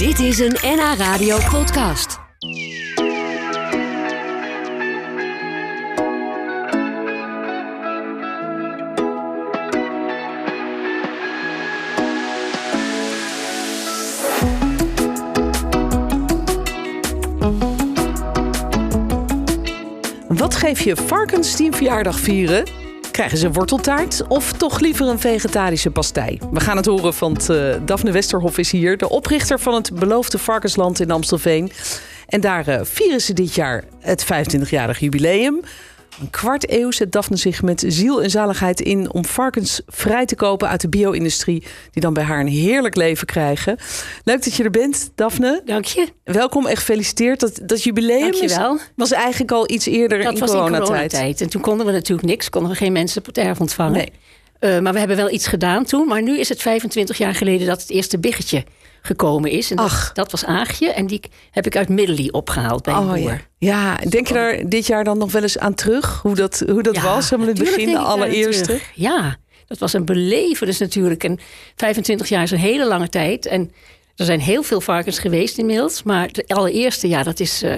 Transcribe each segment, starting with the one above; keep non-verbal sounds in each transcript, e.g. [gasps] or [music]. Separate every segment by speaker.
Speaker 1: Dit is een NH Radio podcast.
Speaker 2: Wat geef je varkens die verjaardag vieren? Krijgen ze worteltaart of toch liever een vegetarische pastei? We gaan het horen, want uh, Daphne Westerhof is hier, de oprichter van het beloofde varkensland in Amstelveen. En daar uh, vieren ze dit jaar het 25-jarig jubileum. Een kwart eeuw zet Daphne zich met ziel en zaligheid in om varkens vrij te kopen uit de bio-industrie, die dan bij haar een heerlijk leven krijgen. Leuk dat je er bent, Daphne.
Speaker 3: Dank je.
Speaker 2: Welkom en gefeliciteerd. Dat, dat jubileum
Speaker 3: Dankjewel.
Speaker 2: Is, was eigenlijk al iets eerder
Speaker 3: dat
Speaker 2: in
Speaker 3: was
Speaker 2: coronatijd.
Speaker 3: in coronatijd. En toen konden we natuurlijk niks, konden we geen mensen op het erf ontvangen.
Speaker 2: Nee.
Speaker 3: Uh, maar we hebben wel iets gedaan toen. Maar nu is het 25 jaar geleden dat het eerste biggetje gekomen is. En dat,
Speaker 2: Ach.
Speaker 3: dat was Aagje. En die heb ik uit Middelie opgehaald bij een
Speaker 2: Oh,
Speaker 3: boer.
Speaker 2: ja. ja, denk je daar dit jaar dan nog wel eens aan terug? Hoe dat, hoe dat
Speaker 3: Ja,
Speaker 2: was? Helemaal in het begin, de allereerste.
Speaker 3: Ja, dat was een belevenis natuurlijk. En 25 jaar is een hele lange tijd. En er zijn heel veel varkens geweest inmiddels. Maar het allereerste jaar, dat is, uh,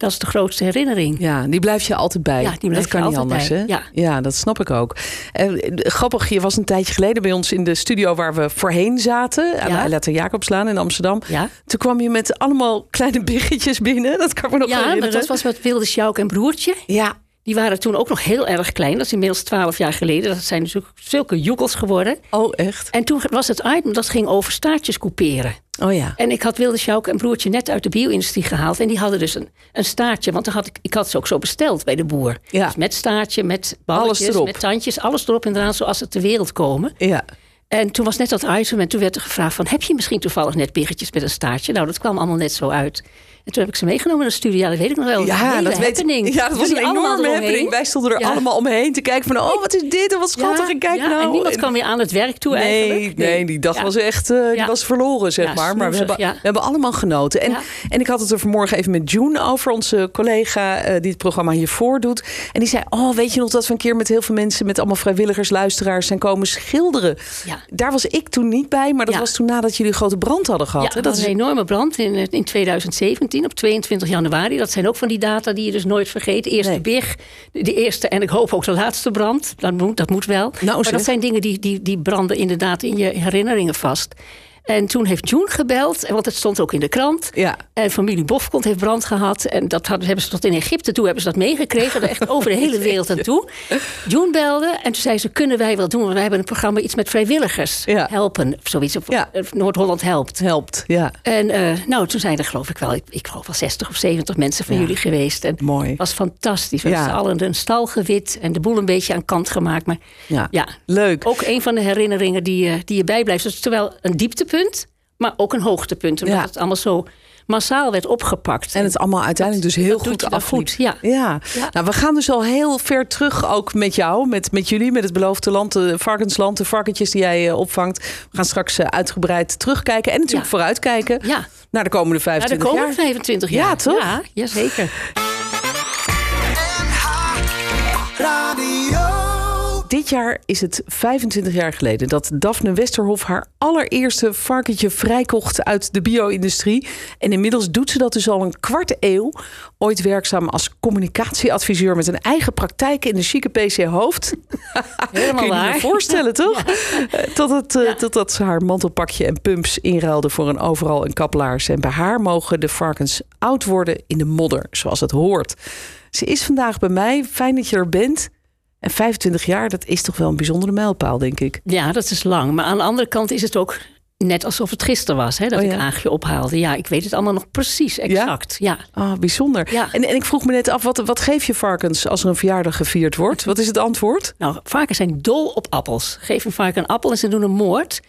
Speaker 3: dat is de grootste herinnering.
Speaker 2: Ja, die blijf je altijd bij.
Speaker 3: Ja, die
Speaker 2: dat kan niet anders, hè?
Speaker 3: Ja.
Speaker 2: dat snap ik ook. Uh, grappig, je was een tijdje geleden bij ons in de studio waar we voorheen zaten. Aan
Speaker 3: Ja.
Speaker 2: de Letter Jacobslaan in Amsterdam.
Speaker 3: Ja.
Speaker 2: Toen kwam je met allemaal kleine biggetjes binnen. Dat kan ik me nog
Speaker 3: Ja,
Speaker 2: herinneren.
Speaker 3: dat was met Wilde Sjouk en broertje.
Speaker 2: Ja,
Speaker 3: Die waren toen ook nog heel erg klein. Dat is inmiddels 12 jaar geleden. Dat zijn dus ook zulke joekels geworden.
Speaker 2: oh echt?
Speaker 3: En toen was het item dat ging over staartjes couperen.
Speaker 2: Oh ja.
Speaker 3: En ik had Wilde Sjouk en broertje net uit de bio-industrie gehaald. En die hadden dus een, een staartje. Want dan had ik, ik had ze ook zo besteld bij de boer.
Speaker 2: Ja.
Speaker 3: Dus met staartje, met balletjes,
Speaker 2: erop.
Speaker 3: met tandjes. Alles erop en eraan zoals ze ter wereld komen.
Speaker 2: Ja.
Speaker 3: En toen was net dat item. En toen werd er gevraagd van... heb je misschien toevallig net biggetjes met een staartje? Nou, dat kwam allemaal net zo uit. En toen heb ik ze meegenomen naar de studio. Ja, dat weet ik nog wel.
Speaker 2: Ja, dat, weet, ja, dat was een enorme happening. Wij stonden er
Speaker 3: Ja.
Speaker 2: allemaal omheen te kijken van... oh, wat is dit en wat schattig en kijk
Speaker 3: ja,
Speaker 2: nou.
Speaker 3: En niemand kwam weer aan het werk toe
Speaker 2: Nee,
Speaker 3: eigenlijk.
Speaker 2: nee, die dag was echt eh, die was verloren, zeg maar. Maar we hebben, we hebben allemaal genoten. En, en ik had het er vanmorgen even met June over, onze collega eh, die het programma hiervoor doet. En die zei: Oh, weet je nog dat we een keer met heel veel mensen, met allemaal vrijwilligers, luisteraars zijn komen schilderen? Daar was ik toen niet bij, maar dat was toen nadat jullie een grote brand hadden gehad.
Speaker 3: Ja,
Speaker 2: hè?
Speaker 3: dat was een enorme brand in, eh, in 2017 op 22 januari. Dat zijn ook van die data die je dus nooit vergeet. Eerste
Speaker 2: Nee.
Speaker 3: big, de eerste en ik hoop ook de laatste brand. Dat moet, dat moet wel. maar
Speaker 2: Nou, zeg.
Speaker 3: dat zijn dingen die, die, die branden inderdaad in je herinneringen vast. En toen heeft June gebeld, en want het stond ook in de krant.
Speaker 2: Ja.
Speaker 3: En familie Bofkont heeft brand gehad. En dat hadden, hebben ze tot in Egypte toe hebben ze dat meegekregen. Echt over de hele [laughs] wereld aan toe. June belde en toen zei ze, kunnen wij wel doen? Want wij hebben een programma iets met vrijwilligers.
Speaker 2: Ja.
Speaker 3: Helpen, of zoiets. Of
Speaker 2: Ja.
Speaker 3: Noord-Holland helpt.
Speaker 2: helpt. Ja.
Speaker 3: En eh, nou, toen zijn er geloof ik wel, ik, ik geloof wel 60 of 70 mensen van
Speaker 2: Ja.
Speaker 3: jullie geweest. En
Speaker 2: Mooi.
Speaker 3: Het was fantastisch. We hebben z'n allen een stal gewit en de boel een beetje aan kant gemaakt. Maar
Speaker 2: Ja.
Speaker 3: ja,
Speaker 2: Leuk.
Speaker 3: ook een van de herinneringen die, eh, die je bijblijft. Dus terwijl een dieptepunt, maar ook een hoogtepunt. Omdat
Speaker 2: Ja.
Speaker 3: het allemaal zo massaal werd opgepakt.
Speaker 2: En het allemaal uiteindelijk dus heel goed afliep.
Speaker 3: goed, ja.
Speaker 2: Ja.
Speaker 3: Ja.
Speaker 2: Nou, we gaan dus al heel ver terug ook met jou, met, met jullie, met het beloofde land, de varkensland, de varkentjes die jij eh, opvangt. We gaan straks eh, uitgebreid terugkijken en natuurlijk
Speaker 3: Ja.
Speaker 2: vooruitkijken
Speaker 3: Ja.
Speaker 2: naar de komende
Speaker 3: Ja,
Speaker 2: 25
Speaker 3: de komende
Speaker 2: jaar.
Speaker 3: 25 jaar.
Speaker 2: Ja, toch?
Speaker 3: Ja, jazeker. [laughs]
Speaker 2: Dit jaar is het 25 jaar geleden dat Daphne Westerhof haar allereerste varkentje vrijkocht uit de bio-industrie. En inmiddels doet ze dat dus al een kwart eeuw. Ooit werkzaam als communicatieadviseur met een eigen praktijk in de chique PC Hoofd.
Speaker 3: Helemaal [laughs]
Speaker 2: Kun je je voorstellen, toch? [laughs] Eh, Totdat, eh,
Speaker 3: Ja.
Speaker 2: totdat ze haar mantelpakje en pumps inruilde voor een overal een kaplaars. En bij haar mogen de varkens oud worden in de modder, zoals het hoort. Ze is vandaag bij mij. Fijn dat je er bent. En 25 jaar, dat is toch wel een bijzondere mijlpaal, denk ik.
Speaker 3: Ja, dat is lang. Maar aan de andere kant is het ook net alsof het gisteren was hè, dat
Speaker 2: Oh,
Speaker 3: ik
Speaker 2: ja?
Speaker 3: Aagje ophaalde. Ja, ik weet het allemaal nog precies, exact. Ja.
Speaker 2: Ah, bijzonder.
Speaker 3: Ja.
Speaker 2: En, en ik vroeg me net af, wat, wat geef je varkens als er een verjaardag gevierd wordt? Wat is het antwoord?
Speaker 3: Nou, varkens zijn dol op appels. Geef een varken een appel en ze doen een moord.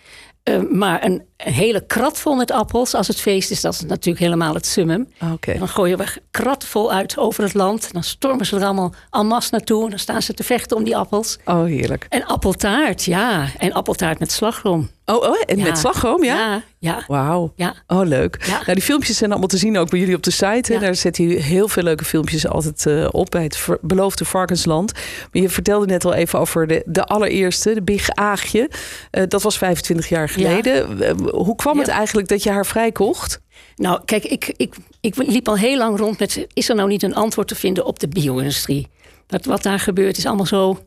Speaker 3: Eh, maar een, een hele krat vol met appels, als het feest is, dat is natuurlijk helemaal het summum.
Speaker 2: Oké.
Speaker 3: En dan gooien we krat vol uit over het land. Dan stormen ze er allemaal en masse naartoe. En dan staan ze te vechten om die appels.
Speaker 2: Oh, heerlijk.
Speaker 3: En appeltaart, ja. En appeltaart met slagroom.
Speaker 2: Oh, oh en
Speaker 3: Ja.
Speaker 2: met slagroom, ja?
Speaker 3: Ja, ja.
Speaker 2: Wauw.
Speaker 3: Ja.
Speaker 2: Oh, leuk.
Speaker 3: Ja.
Speaker 2: Nou, die filmpjes zijn allemaal te zien ook bij jullie op de site. Hè? Daar zetten jullie heel veel leuke filmpjes altijd eh, op bij het beloofde varkensland. Maar je vertelde net al even over de, de allereerste, de Big Aagje. Eh, dat was 25 jaar geleden. Hoe kwam het eigenlijk dat je haar vrijkocht?
Speaker 3: Nou, kijk, ik, ik, ik liep al heel lang rond met... is er nou niet een antwoord te vinden op de bio-industrie? Wat, wat daar gebeurt is allemaal zo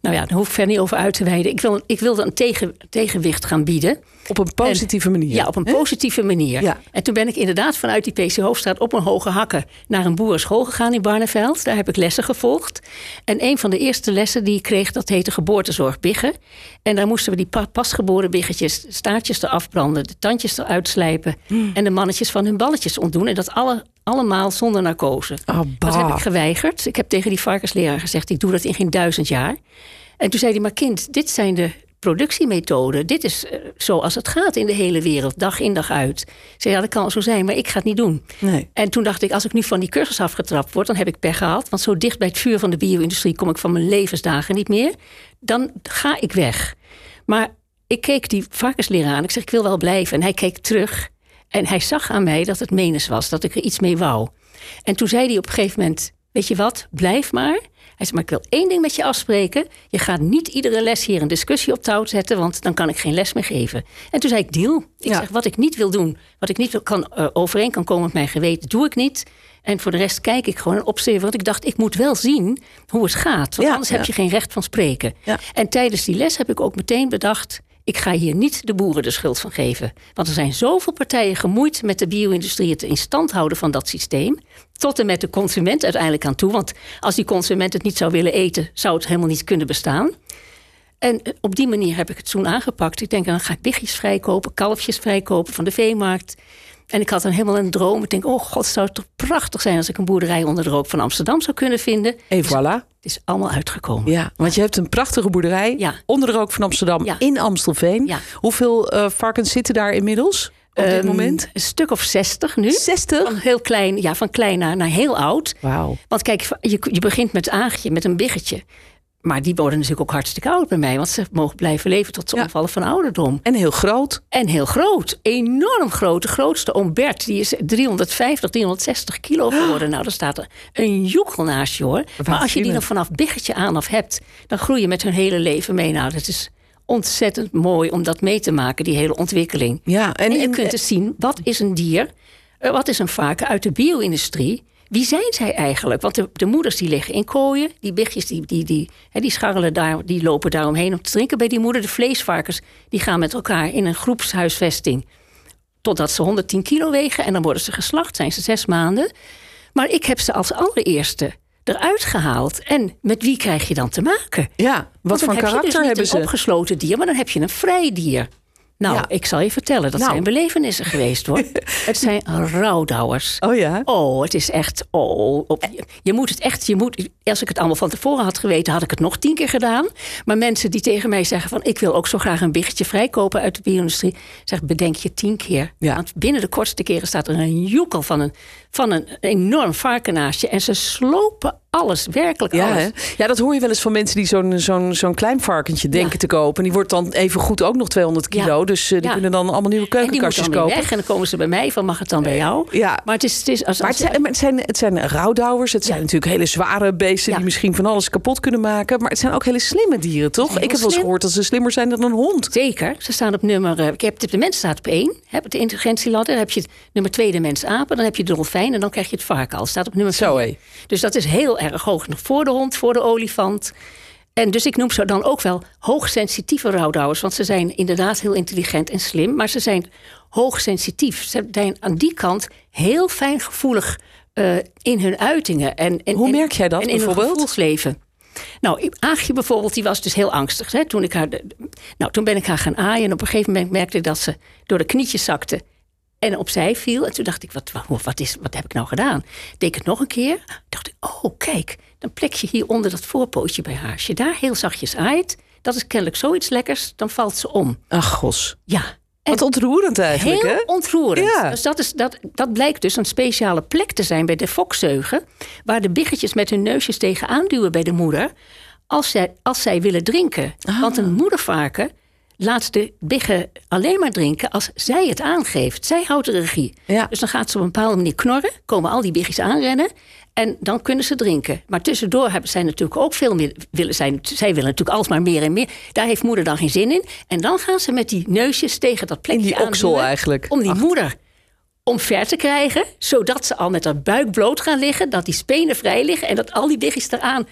Speaker 3: nou ja, daar hoef ik verder niet over uit te wijden. Ik, wil, ik wilde een tegen, tegenwicht gaan bieden.
Speaker 2: Op een positieve manier?
Speaker 3: Ja, op een positieve manier. Ja. En toen ben ik inderdaad vanuit die PC Hoofdstraat op een hoge hakken naar een boerenschool gegaan in Barneveld. Daar heb ik lessen gevolgd. En een van de eerste lessen die ik kreeg, dat heette geboortezorg biggen. En daar moesten we die pasgeboren biggetjes, staartjes eraf branden, de tandjes eruit slijpen hmm. en de mannetjes van hun balletjes ontdoen. En dat alle, allemaal zonder narcose.
Speaker 2: Oh,
Speaker 3: dat heb ik geweigerd. Ik heb tegen die varkensleraar gezegd, ik doe dat in geen duizend jaar. En toen zei hij, maar kind, dit zijn de productiemethoden. Dit is uh, zoals het gaat in de hele wereld, dag in dag uit. Ze zei, ja, dat kan zo zijn, maar ik ga het niet doen.
Speaker 2: Nee.
Speaker 3: En toen dacht ik, als ik nu van die cursus afgetrapt word... dan heb ik per gehad, want zo dicht bij het vuur van de bio-industrie... kom ik van mijn levensdagen niet meer. Dan ga ik weg. Maar ik keek die varkensleraar aan. Ik zeg, ik wil wel blijven. En hij keek terug. En hij zag aan mij dat het menens was, dat ik er iets mee wou. En toen zei hij op een gegeven moment... weet je wat, blijf maar... Hij zei, maar ik wil één ding met je afspreken. Je gaat niet iedere les hier een discussie op touw zetten, want dan kan ik geen les meer geven. En toen zei ik, deal. Ik zeg, wat ik niet wil doen, wat ik niet kan, uh, overeen kan komen met mijn geweten, doe ik niet. En voor de rest kijk ik gewoon en observeer. Want ik dacht, ik moet wel zien hoe het gaat. Want anders heb je geen recht van spreken. En tijdens die les heb ik ook meteen bedacht ik ga hier niet de boeren de schuld van geven. Want er zijn zoveel partijen gemoeid met de bio-industrie het in stand houden van dat systeem. Tot en met de consument uiteindelijk aan toe. Want als die consument het niet zou willen eten, zou het helemaal niet kunnen bestaan. En op die manier heb ik het toen aangepakt. Ik denk, dan ga ik biggetjes vrijkopen, kalfjes vrijkopen van de veemarkt. En ik had dan helemaal een droom. Ik denk, oh god, zou het toch prachtig zijn als ik een boerderij onder de rook van Amsterdam zou kunnen vinden.
Speaker 2: En voilà.
Speaker 3: Het is allemaal uitgekomen.
Speaker 2: Ja, want je hebt een prachtige boerderij
Speaker 3: ja.
Speaker 2: onder de rook van Amsterdam in Amstelveen.
Speaker 3: Ja.
Speaker 2: Hoeveel uh, varkens zitten daar inmiddels? Op dit
Speaker 3: um,
Speaker 2: moment?
Speaker 3: Een stuk of zestig nu.
Speaker 2: 60?
Speaker 3: Van heel klein, ja, van klein naar, naar heel oud.
Speaker 2: Wauw.
Speaker 3: Want kijk, je, je begint met aagje, met een biggetje. Maar die worden natuurlijk ook hartstikke oud bij mij. Want ze mogen blijven leven tot ze ja. omvallen van ouderdom.
Speaker 2: En heel groot.
Speaker 3: En heel groot. Enorm groot. De grootste Ombert, die is 350, 360 kilo [gasps] geworden. Nou, daar staat er een joekel naast je hoor. Wat maar als je die dan vanaf biggetje aan of hebt... dan groei je met hun hele leven mee. Nou, dat is ontzettend mooi om dat mee te maken, die hele ontwikkeling.
Speaker 2: Ja,
Speaker 3: en, en je en, kunt dus zien, wat is een dier? Wat is een varken uit de bio-industrie? Wie zijn zij eigenlijk? Want de, de, moeders die liggen in kooien. Die bigjes die, die, die, hè, die scharrelen daar, die lopen daaromheen om te drinken bij die moeder. De vleesvarkens die gaan met elkaar in een groepshuisvesting. Totdat ze 110 kilo wegen en dan worden ze geslacht. Zijn ze zes maanden. Maar ik heb ze als allereerste eruit gehaald. En met wie krijg je dan te maken?
Speaker 2: Ja, wat voor karakter
Speaker 3: heb je dus
Speaker 2: hebben
Speaker 3: ze? Een opgesloten dier, maar dan heb je een vrij dier. Nou, ja. ik zal je vertellen, dat nou. zijn belevenissen geweest hoor. [laughs] het zijn rouwdouwers.
Speaker 2: Oh ja?
Speaker 3: Oh, het is echt. Oh, op, je, je, moet het echt. Je moet, als ik het allemaal van tevoren had geweten, had ik het nog tien keer gedaan. Maar mensen die tegen mij zeggen: van ik wil ook zo graag een biggetje vrijkopen uit de bio-industrie, zeg bedenk je tien keer.
Speaker 2: Ja.
Speaker 3: Want binnen de kortste keren staat er een joekel van een, van een enorm varkenaasje. En ze slopen alles, werkelijk
Speaker 2: ja,
Speaker 3: alles.
Speaker 2: Hè? Ja, dat hoor je wel eens van mensen die zo'n zo'n zo'n klein varkentje denken ja. te kopen. En die wordt dan even goed ook nog 200 kilo. Ja. Dus uh, die kunnen dan allemaal nieuwe keukenkastjes
Speaker 3: en die
Speaker 2: kopen.
Speaker 3: Weg, en dan komen ze bij mij van mag het dan bij jou?
Speaker 2: Ja.
Speaker 3: Maar het is, het is als,
Speaker 2: maar het zijn, het zijn, het zijn rouwdouwers. Het zijn natuurlijk hele zware beesten die misschien van alles kapot kunnen maken. Maar het zijn ook hele slimme dieren, toch? Ik heb wel eens gehoord dat ze slimmer zijn dan een hond.
Speaker 3: Zeker. Ze staan op nummer. Uh, ik heb de mens staat op één. Heb de intelligentieladder. Dan heb je nummer twee de mens apen. Dan heb je de dolfijn en dan krijg je het varken al. Staat op nummer
Speaker 2: Zo,
Speaker 3: vier. Dus dat is heel erg hoog nog voor de hond, voor de olifant. En dus ik noem ze dan ook wel hoogsensitieve rouwdouwers. Want ze zijn inderdaad heel intelligent en slim. Maar ze zijn hoogsensitief. Ze zijn aan die kant heel fijngevoelig uh, in hun uitingen. En, en,
Speaker 2: Hoe merk jij dat
Speaker 3: en in
Speaker 2: bijvoorbeeld?
Speaker 3: hun gevoelsleven. Nou, Aagje bijvoorbeeld, die was dus heel angstig. Hè? Toen, ik haar, nou, toen ben ik haar gaan aaien. En op een gegeven moment merkte ik dat ze door de knietjes zakte en opzij viel. En toen dacht ik, wat, wat, is, wat heb ik nou gedaan? Deed ik het nog een keer. dacht ik, oh kijk, dan plek je hier onder dat voorpootje bij haar. Als je daar heel zachtjes aait, dat is kennelijk zoiets lekkers, dan valt ze om.
Speaker 2: Ach gos.
Speaker 3: Ja.
Speaker 2: En wat ontroerend eigenlijk,
Speaker 3: heel
Speaker 2: hè?
Speaker 3: ontroerend.
Speaker 2: Ja.
Speaker 3: Dus dat, is, dat, dat blijkt dus een speciale plek te zijn bij de fokzeugen... waar de biggetjes met hun neusjes tegenaan duwen bij de moeder... als zij, als zij willen drinken.
Speaker 2: Ah.
Speaker 3: Want een moedervarken laat de biggen alleen maar drinken als zij het aangeeft. Zij houdt de regie.
Speaker 2: Ja.
Speaker 3: Dus dan gaat ze op een bepaalde manier knorren, komen al die biggies aanrennen. En dan kunnen ze drinken. Maar tussendoor hebben zij natuurlijk ook veel meer. Willen zij, zij willen natuurlijk alsmaar meer en meer. Daar heeft moeder dan geen zin in. En dan gaan ze met die neusjes tegen dat plekje
Speaker 2: In die oksel eigenlijk.
Speaker 3: Om die
Speaker 2: Ach.
Speaker 3: moeder omver te krijgen. Zodat ze al met haar buik bloot gaan liggen. Dat die spenen vrij liggen. En dat al die biggies eraan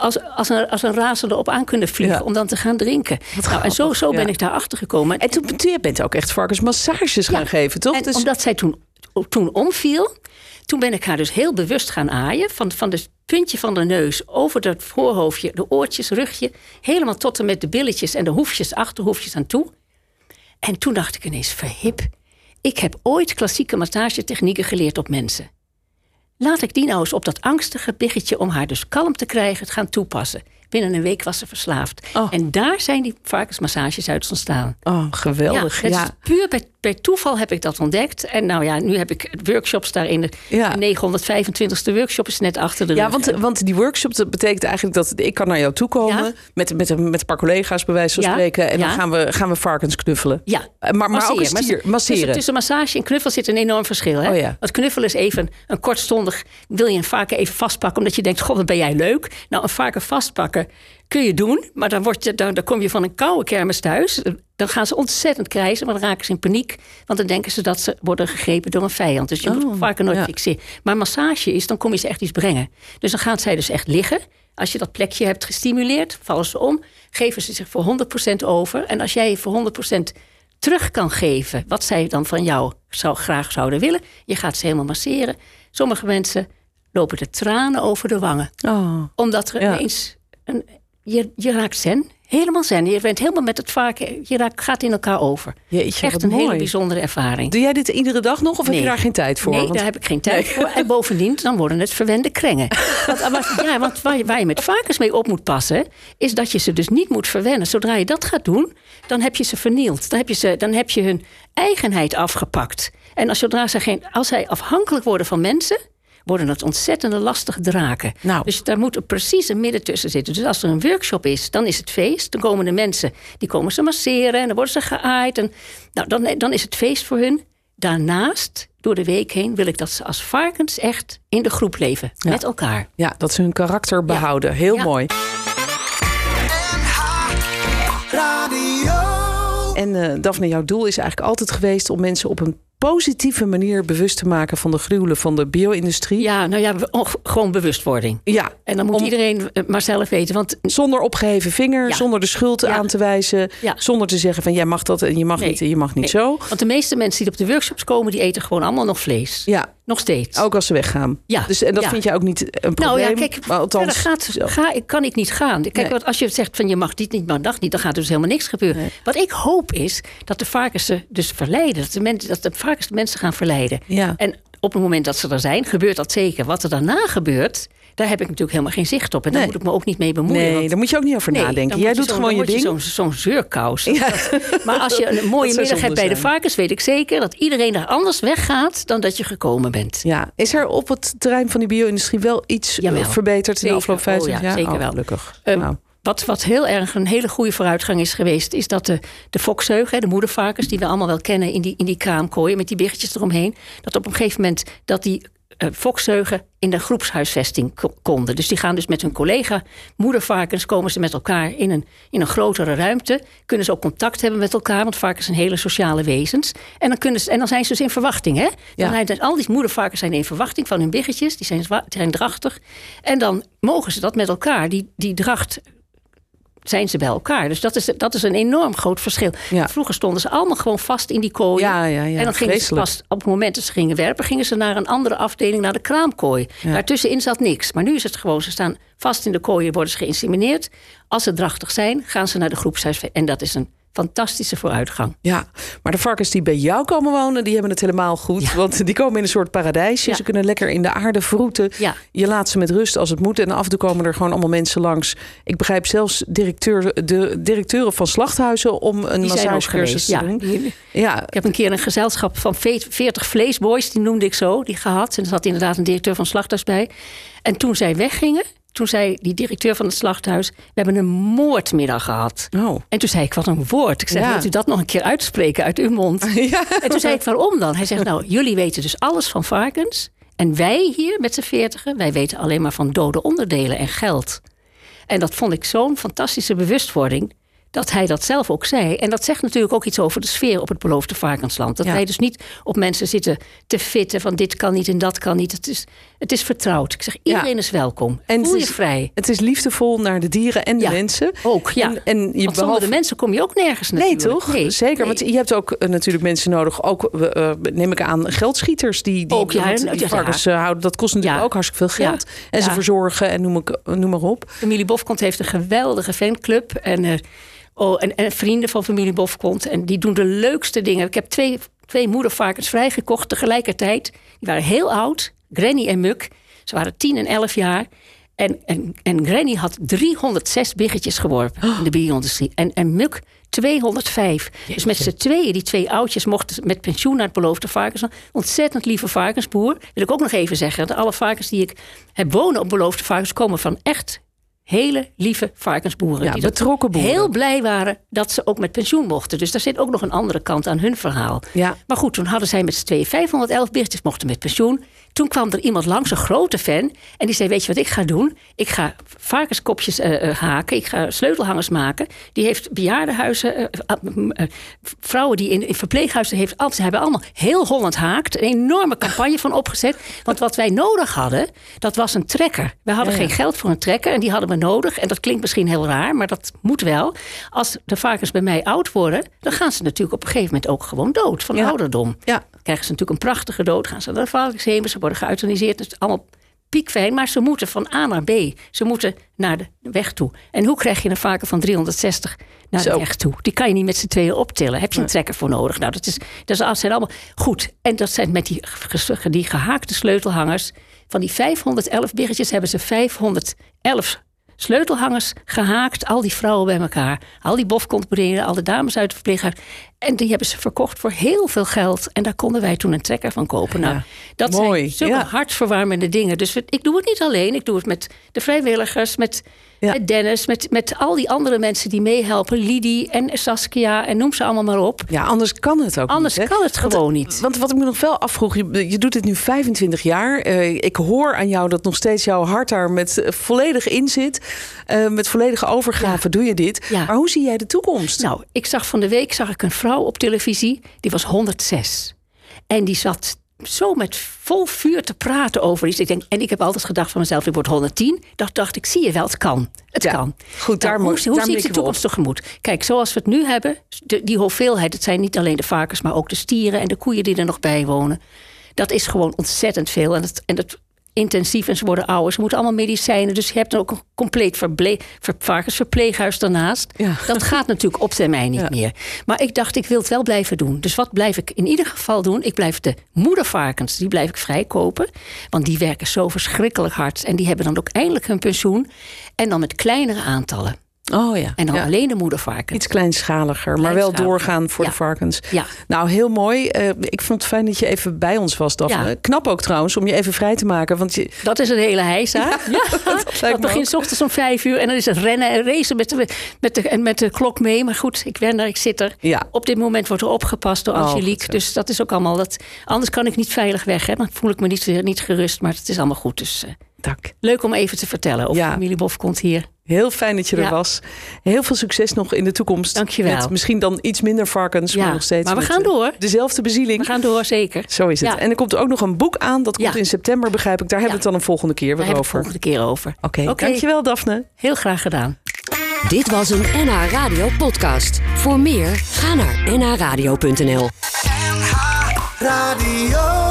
Speaker 3: als, als, een, als een razende op aan kunnen vliegen.
Speaker 2: Ja.
Speaker 3: Om dan te gaan drinken. Nou, en zo, zo ben ik daarachter gekomen.
Speaker 2: En toen jij bent ook echt varkensmassages gaan
Speaker 3: Ja.
Speaker 2: geven, toch?
Speaker 3: En
Speaker 2: Dus-
Speaker 3: omdat zij toen, toen omviel, toen ben ik haar dus heel bewust gaan aaien. Van, van het puntje van de neus over het voorhoofdje, de oortjes, rugje. Helemaal tot en met de billetjes en de hoefjes, achterhoefjes aan toe. En toen dacht ik ineens, verhip. Ik heb ooit klassieke massagetechnieken geleerd op mensen. Laat ik die nou eens op dat angstige biggetje om haar dus kalm te krijgen gaan toepassen. Binnen een week was ze verslaafd.
Speaker 2: Oh.
Speaker 3: En daar zijn die varkensmassages uit ontstaan.
Speaker 2: Oh, geweldig.
Speaker 3: Ja,
Speaker 2: Ja,
Speaker 3: is puur bij, bij toeval heb ik dat ontdekt. En nou ja, nu heb ik workshops daarin. De
Speaker 2: Ja.
Speaker 3: 925ste workshop is net achter de
Speaker 2: Ja,
Speaker 3: rug.
Speaker 2: want, want die workshop dat betekent eigenlijk dat ik kan naar jou toe komen
Speaker 3: Ja.
Speaker 2: met, met, met een paar collega's bij wijze van
Speaker 3: Ja,
Speaker 2: spreken. En dan
Speaker 3: ja.
Speaker 2: gaan we, gaan we varkens knuffelen.
Speaker 3: Ja,
Speaker 2: Eh, Maar, maar ook een
Speaker 3: Masseren.
Speaker 2: stier, masseren.
Speaker 3: Tussen, tussen massage en knuffel zit een enorm verschil. Hè?
Speaker 2: Oh ja.
Speaker 3: Want knuffel is even een kortstondig... wil je een varken even vastpakken omdat je denkt... god, wat ben jij leuk. Nou, een varken vastpakken kun je doen... maar dan, word je, dan, dan kom je van een koude kermis thuis. Dan gaan ze ontzettend krijzen, maar dan raken ze in paniek. Want dan denken ze dat ze worden gegrepen door een vijand. Dus je moet
Speaker 2: Oh,
Speaker 3: een varken nooit
Speaker 2: ja.
Speaker 3: fixeren. Maar massage is, dan kom je ze echt iets brengen. Dus dan gaan zij dus echt liggen. Als je dat plekje hebt gestimuleerd, vallen ze om. Geven ze zich voor 100% over. En als jij voor 100% terug kan geven wat zij dan van jou zou, graag zouden willen. Je gaat ze helemaal masseren. Sommige mensen lopen de tranen over de wangen.
Speaker 2: Oh.
Speaker 3: Omdat er
Speaker 2: Ja.
Speaker 3: ineens... Een, je, je raakt zen. Helemaal zen. Je bent helemaal met het varken... Je raakt, gaat in elkaar over.
Speaker 2: Jeetje,
Speaker 3: Echt een hele bijzondere ervaring.
Speaker 2: Doe jij dit iedere dag nog of heb je daar geen tijd voor?
Speaker 3: Nee,
Speaker 2: Want-
Speaker 3: daar heb ik geen tijd voor. En bovendien, dan worden het verwende krengen. [laughs] Want, want- ja, want waar je, waar je met varkens mee op moet passen... is dat je ze dus niet moet verwennen. Zodra je dat gaat doen, dan heb je ze vernield. Dan heb je, ze, dan heb je hun eigenheid afgepakt. En als, zodra ze geen, als zij afhankelijk worden van mensen... worden het ontzettende lastige draken.
Speaker 2: Nou.
Speaker 3: Dus daar moet er precies een midden tussen zitten. Dus als er een workshop is, dan is het feest. Dan komen de mensen, die komen ze masseren... en dan worden ze geaaid. En, nou, dan, dan is het feest voor hun. Daarnaast, door de week heen, wil ik dat ze als varkens echt in de groep leven.
Speaker 2: Ja.
Speaker 3: Met elkaar.
Speaker 2: Ja, dat ze hun karakter behouden. Heel
Speaker 3: Ja.
Speaker 2: mooi. En eh Daphne, jouw doel is eigenlijk altijd geweest om mensen op een positieve manier bewust te maken van de gruwelen van de bio-industrie.
Speaker 3: Ja, nou ja, oh, gewoon bewustwording.
Speaker 2: Ja,
Speaker 3: En dan moet
Speaker 2: Om-
Speaker 3: iedereen eh, maar zelf weten. Want
Speaker 2: zonder opgeheven vinger,
Speaker 3: Ja.
Speaker 2: zonder de schuld
Speaker 3: Ja.
Speaker 2: aan te wijzen,
Speaker 3: Ja.
Speaker 2: zonder te zeggen van jij mag dat en je mag
Speaker 3: Nee.
Speaker 2: niet en je mag niet
Speaker 3: Nee.
Speaker 2: zo.
Speaker 3: Want de meeste mensen die op de workshops komen, die eten gewoon allemaal nog vlees.
Speaker 2: Ja,
Speaker 3: Nog steeds.
Speaker 2: ook als ze weggaan.
Speaker 3: Ja.
Speaker 2: Dus, en dat
Speaker 3: Ja.
Speaker 2: vind je ook niet een probleem.
Speaker 3: Nou ja, kijk,
Speaker 2: maar althans,
Speaker 3: gaat, ga, kan ik niet gaan. Kijk,
Speaker 2: Nee.
Speaker 3: want als je zegt van je mag dit niet, maar dat niet, dan gaat er dus helemaal niks gebeuren.
Speaker 2: Nee.
Speaker 3: Wat ik hoop is dat de varkens ze dus verleiden. Dat de, mensen, dat de varkens de mensen gaan verleiden.
Speaker 2: Ja.
Speaker 3: En op het moment dat ze er zijn, gebeurt dat zeker. Wat er daarna gebeurt, daar heb ik natuurlijk helemaal geen zicht op. En daar
Speaker 2: Nee.
Speaker 3: moet ik me ook niet mee bemoeien.
Speaker 2: nee,
Speaker 3: want-
Speaker 2: daar moet je ook niet over
Speaker 3: Nee,
Speaker 2: nadenken. Jij doet gewoon je ding.
Speaker 3: Zo'n zo'n zeurkous.
Speaker 2: Ja. [laughs]
Speaker 3: Maar als je een [laughs] mooie middag hebt bij de varkens, weet ik zeker dat iedereen daar anders weggaat dan dat je gekomen bent.
Speaker 2: Ja, is er op het terrein van die bio-industrie wel iets eh,
Speaker 3: Jawel.
Speaker 2: verbeterd in de afgelopen 50
Speaker 3: Oh ja,
Speaker 2: jaar?
Speaker 3: zeker
Speaker 2: Oh,
Speaker 3: wel.
Speaker 2: Gelukkig.
Speaker 3: Ehm,
Speaker 2: Nou.
Speaker 3: Wat, wat heel erg een hele goede vooruitgang is geweest, is dat de, de fokzeugen, de moedervarkens, die we allemaal wel kennen in die, in die kraamkooien met die biggetjes eromheen, dat op een gegeven moment dat die fokzeugen in de groepshuisvesting ko- konden. Dus die gaan dus met hun collega moedervarkens, komen ze met elkaar in een, in een grotere ruimte. Kunnen ze ook contact hebben met elkaar, want varkens zijn hele sociale wezens. En dan, kunnen ze, en dan zijn ze dus in verwachting. Hè? Dan
Speaker 2: Ja.
Speaker 3: zijn dus al die moedervarkens zijn in verwachting van hun biggetjes. Die zijn, zijn drachtig. En dan mogen ze dat met elkaar, die, die dracht zijn ze bij elkaar. Dus dat is, dat is een enorm groot verschil.
Speaker 2: Ja.
Speaker 3: Vroeger stonden ze allemaal gewoon vast in die kooien.
Speaker 2: Ja, ja, ja,
Speaker 3: en dan gingen ze op het moment dat ze gingen werpen... gingen ze naar een andere afdeling, naar de kraamkooi. Daartussenin zat niks. Maar nu is het gewoon, ze staan vast in de kooien... worden ze geïnsemineerd. Als ze drachtig zijn, gaan ze naar de groepshuis. En dat is een fantastische vooruitgang.
Speaker 2: Ja, maar de varkens die bij jou komen wonen, die hebben het helemaal goed.
Speaker 3: Ja.
Speaker 2: Want die komen in een soort paradijsje.
Speaker 3: Ja.
Speaker 2: Ze kunnen lekker in de aarde vroeten.
Speaker 3: Ja.
Speaker 2: Je laat ze met rust als het moet. En af en toe komen er gewoon allemaal mensen langs. Ik begrijp zelfs directeur, de directeuren van slachthuizen om een massagecursus te
Speaker 3: Ja.
Speaker 2: doen.
Speaker 3: Die-
Speaker 2: Ja,
Speaker 3: Ik heb een keer een gezelschap van ve- 40 vleesboys, die noemde ik zo, die gehad. En er zat inderdaad een directeur van Slachthuis bij. En toen zij weggingen, toen zei die directeur van het slachthuis... we hebben een moordmiddag gehad.
Speaker 2: Oh.
Speaker 3: En toen zei ik, wat een woord. Ik zei,
Speaker 2: Ja.
Speaker 3: wilt u dat nog een keer uitspreken uit uw mond? [laughs]
Speaker 2: Ja.
Speaker 3: En toen zei ik, waarom dan? Hij zegt, nou, jullie weten dus alles van varkens. En wij hier met z'n veertigen, wij weten alleen maar van dode onderdelen en geld. En dat vond ik zo'n fantastische bewustwording... dat hij dat zelf ook zei. En dat zegt natuurlijk ook iets over de sfeer op het beloofde varkensland. Dat
Speaker 2: Ja.
Speaker 3: wij dus niet op mensen zitten te fitten... van dit kan niet en dat kan niet. Het is, het is vertrouwd. Ik zeg, iedereen is welkom.
Speaker 2: En
Speaker 3: Voel
Speaker 2: het
Speaker 3: je
Speaker 2: is-
Speaker 3: vrij.
Speaker 2: Het is liefdevol naar de dieren en de
Speaker 3: Ja.
Speaker 2: mensen.
Speaker 3: Ook, ja.
Speaker 2: En, en je
Speaker 3: Want zonder de mensen kom je ook nergens
Speaker 2: Nee,
Speaker 3: natuurlijk.
Speaker 2: toch?
Speaker 3: Nee,
Speaker 2: Zeker.
Speaker 3: nee.
Speaker 2: Want je hebt ook eh, natuurlijk mensen nodig. Ook, eh, neem ik aan, geldschieters die, die,
Speaker 3: Ook, ja,
Speaker 2: die
Speaker 3: ja.
Speaker 2: varkens eh, houden. Dat kost natuurlijk ook hartstikke veel geld. En ze verzorgen en noem, ik, noem maar op.
Speaker 3: Familie Bofkont heeft een geweldige fanclub. En, oh, en, en vrienden van familie Bofkont. En die doen de leukste dingen. Ik heb twee, twee moedervarkens vrijgekocht tegelijkertijd. Die waren heel oud. Granny en Muk. Ze waren 10 en 11 jaar. En, en, en Granny had 306 biggetjes geworpen in de bio-industrie. En, en Muk 205. Dus met z'n tweeën, die twee oudjes, mochten met pensioen naar het beloofde varkens. Ontzettend lieve varkensboer. Wil ik ook nog even zeggen. Dat alle varkens die ik heb wonen op beloofde varkens komen van echt hele lieve varkensboeren.
Speaker 2: Ja,
Speaker 3: die
Speaker 2: betrokken boeren.
Speaker 3: heel blij waren dat ze ook met pensioen mochten. Dus daar zit ook nog een andere kant aan hun verhaal.
Speaker 2: Ja.
Speaker 3: Maar goed, toen hadden zij met z'n tweeën 511 biertjes, mochten met pensioen. Toen kwam er iemand langs, een grote fan. En die zei, weet je wat ik ga doen? Ik ga varkenskopjes eh, eh, haken. Ik ga sleutelhangers maken. Die heeft bejaardenhuizen, eh, vrouwen die in, in verpleeghuizen heeft. Ze hebben allemaal heel Holland haakt. Een enorme campagne van opgezet. Want wat wij nodig hadden, dat was een trekker. We hadden
Speaker 2: Ja, ja.
Speaker 3: geen geld voor een trekker en die hadden we nodig. En dat klinkt misschien heel raar, maar dat moet wel. Als de varkens bij mij oud worden, dan gaan ze natuurlijk op een gegeven moment ook gewoon dood van
Speaker 2: Ja.
Speaker 3: ouderdom.
Speaker 2: Ja.
Speaker 3: Krijgen ze natuurlijk een prachtige dood, gaan ze naar de varkenshemel, ze worden geëuthaniseerd. Het is allemaal piekfijn, maar ze moeten van A naar B. Ze moeten naar de weg toe. En hoe krijg je een varken van 360 naar
Speaker 2: Zo.
Speaker 3: de weg toe? Die kan je niet met z'n tweeën optillen. Heb je een trekker voor nodig? Nou, dat, is, dat zijn allemaal goed. En dat zijn met die, die gehaakte sleutelhangers. Van die 511 biggetjes hebben ze 511 sleutelhangers gehaakt. Al die vrouwen bij elkaar. Al die bofcontbreren, al de dames uit het verpleeghuis. En die hebben ze verkocht voor heel veel geld. En daar konden wij toen een trekker van kopen. Nou,
Speaker 2: Ja,
Speaker 3: dat
Speaker 2: mooi,
Speaker 3: zijn zulke
Speaker 2: ja.
Speaker 3: hartverwarmende dingen. Dus ik doe het niet alleen. Ik doe het met de vrijwilligers, met,
Speaker 2: Ja.
Speaker 3: met Dennis, met, met al die andere mensen die meehelpen. Lidie en Saskia en noem ze allemaal maar op.
Speaker 2: Ja, anders kan het ook
Speaker 3: Anders
Speaker 2: niet. hè?
Speaker 3: kan het gewoon niet.
Speaker 2: Want wat ik me nog wel afvroeg, je, je doet dit nu 25 jaar. Eh, ik hoor aan jou dat nog steeds jouw hart daar met eh, volledig in zit. Eh, met volledige overgave doe je dit.
Speaker 3: Ja.
Speaker 2: Maar hoe zie jij de toekomst?
Speaker 3: Nou, ik zag van de week zag ik een vrouw op televisie. Die was 106. En die zat zo met vol vuur te praten over iets. Ik denk, en ik heb altijd gedacht van mezelf, ik word 110. Dat dacht ik, zie je wel, het kan. Het
Speaker 2: Ja,
Speaker 3: kan.
Speaker 2: goed, daar
Speaker 3: Nou,
Speaker 2: mo-
Speaker 3: hoe, hoe
Speaker 2: daar
Speaker 3: zie ik de toekomst tegemoet? Kijk, zoals we het nu hebben, de, die hoeveelheid, het zijn niet alleen de varkens, maar ook de stieren en de koeien die er nog bij wonen. Dat is gewoon ontzettend veel. En het, en het intensief en ze worden ouder. Ze moeten allemaal medicijnen. Dus je hebt dan ook een compleet varkensverpleeghuis daarnaast.
Speaker 2: Ja.
Speaker 3: Dat gaat natuurlijk op termijn niet
Speaker 2: Ja.
Speaker 3: meer. Maar ik dacht, ik wil het wel blijven doen. Dus wat blijf ik in ieder geval doen? Ik blijf de moedervarkens, die blijf ik vrijkopen. Want die werken zo verschrikkelijk hard. En die hebben dan ook eindelijk hun pensioen. En dan met kleinere aantallen.
Speaker 2: Oh ja.
Speaker 3: En dan
Speaker 2: ja.
Speaker 3: alleen de moedervarkens.
Speaker 2: Iets kleinschaliger, maar wel doorgaan voor
Speaker 3: Ja.
Speaker 2: de varkens.
Speaker 3: Ja.
Speaker 2: Nou, heel mooi. Eh, ik vond het fijn dat je even bij ons was, Daphne.
Speaker 3: Ja.
Speaker 2: Knap ook trouwens, om je even vrij te maken. Want je,
Speaker 3: Dat is een hele heisa. Ja, [laughs]
Speaker 2: me
Speaker 3: dat begint s ochtends om vijf uur en dan is het rennen en racen met de, met de, en met de klok mee. Maar goed, ik ben er, ik zit er.
Speaker 2: Ja.
Speaker 3: Op dit moment wordt er opgepast door
Speaker 2: Oh,
Speaker 3: Angelique. dus dat is ook allemaal. Dat, anders kan ik niet veilig weg. Hè. Dan voel ik me niet, eh, niet gerust, maar het is allemaal goed. Dus eh,
Speaker 2: dank.
Speaker 3: leuk om even te vertellen. Of
Speaker 2: Ja.
Speaker 3: familie Bof komt hier.
Speaker 2: Heel fijn dat je er was. Heel veel succes nog in de toekomst.
Speaker 3: Dankjewel.
Speaker 2: Met misschien dan iets minder varkens,
Speaker 3: Ja,
Speaker 2: maar nog steeds.
Speaker 3: maar we gaan
Speaker 2: eh,
Speaker 3: door.
Speaker 2: Dezelfde bezieling.
Speaker 3: We gaan door, zeker.
Speaker 2: Zo is het.
Speaker 3: Ja.
Speaker 2: En er komt ook nog een boek aan. Dat komt
Speaker 3: Ja.
Speaker 2: in september, begrijp ik. Daar hebben we het dan een volgende keer weer
Speaker 3: hebben we het
Speaker 2: over.
Speaker 3: volgende keer over.
Speaker 2: Oké, dankjewel Daphne.
Speaker 3: Heel graag gedaan.
Speaker 1: Dit was een NH Radio podcast. Voor meer, ga naar nhradio.nl.
Speaker 4: Radio.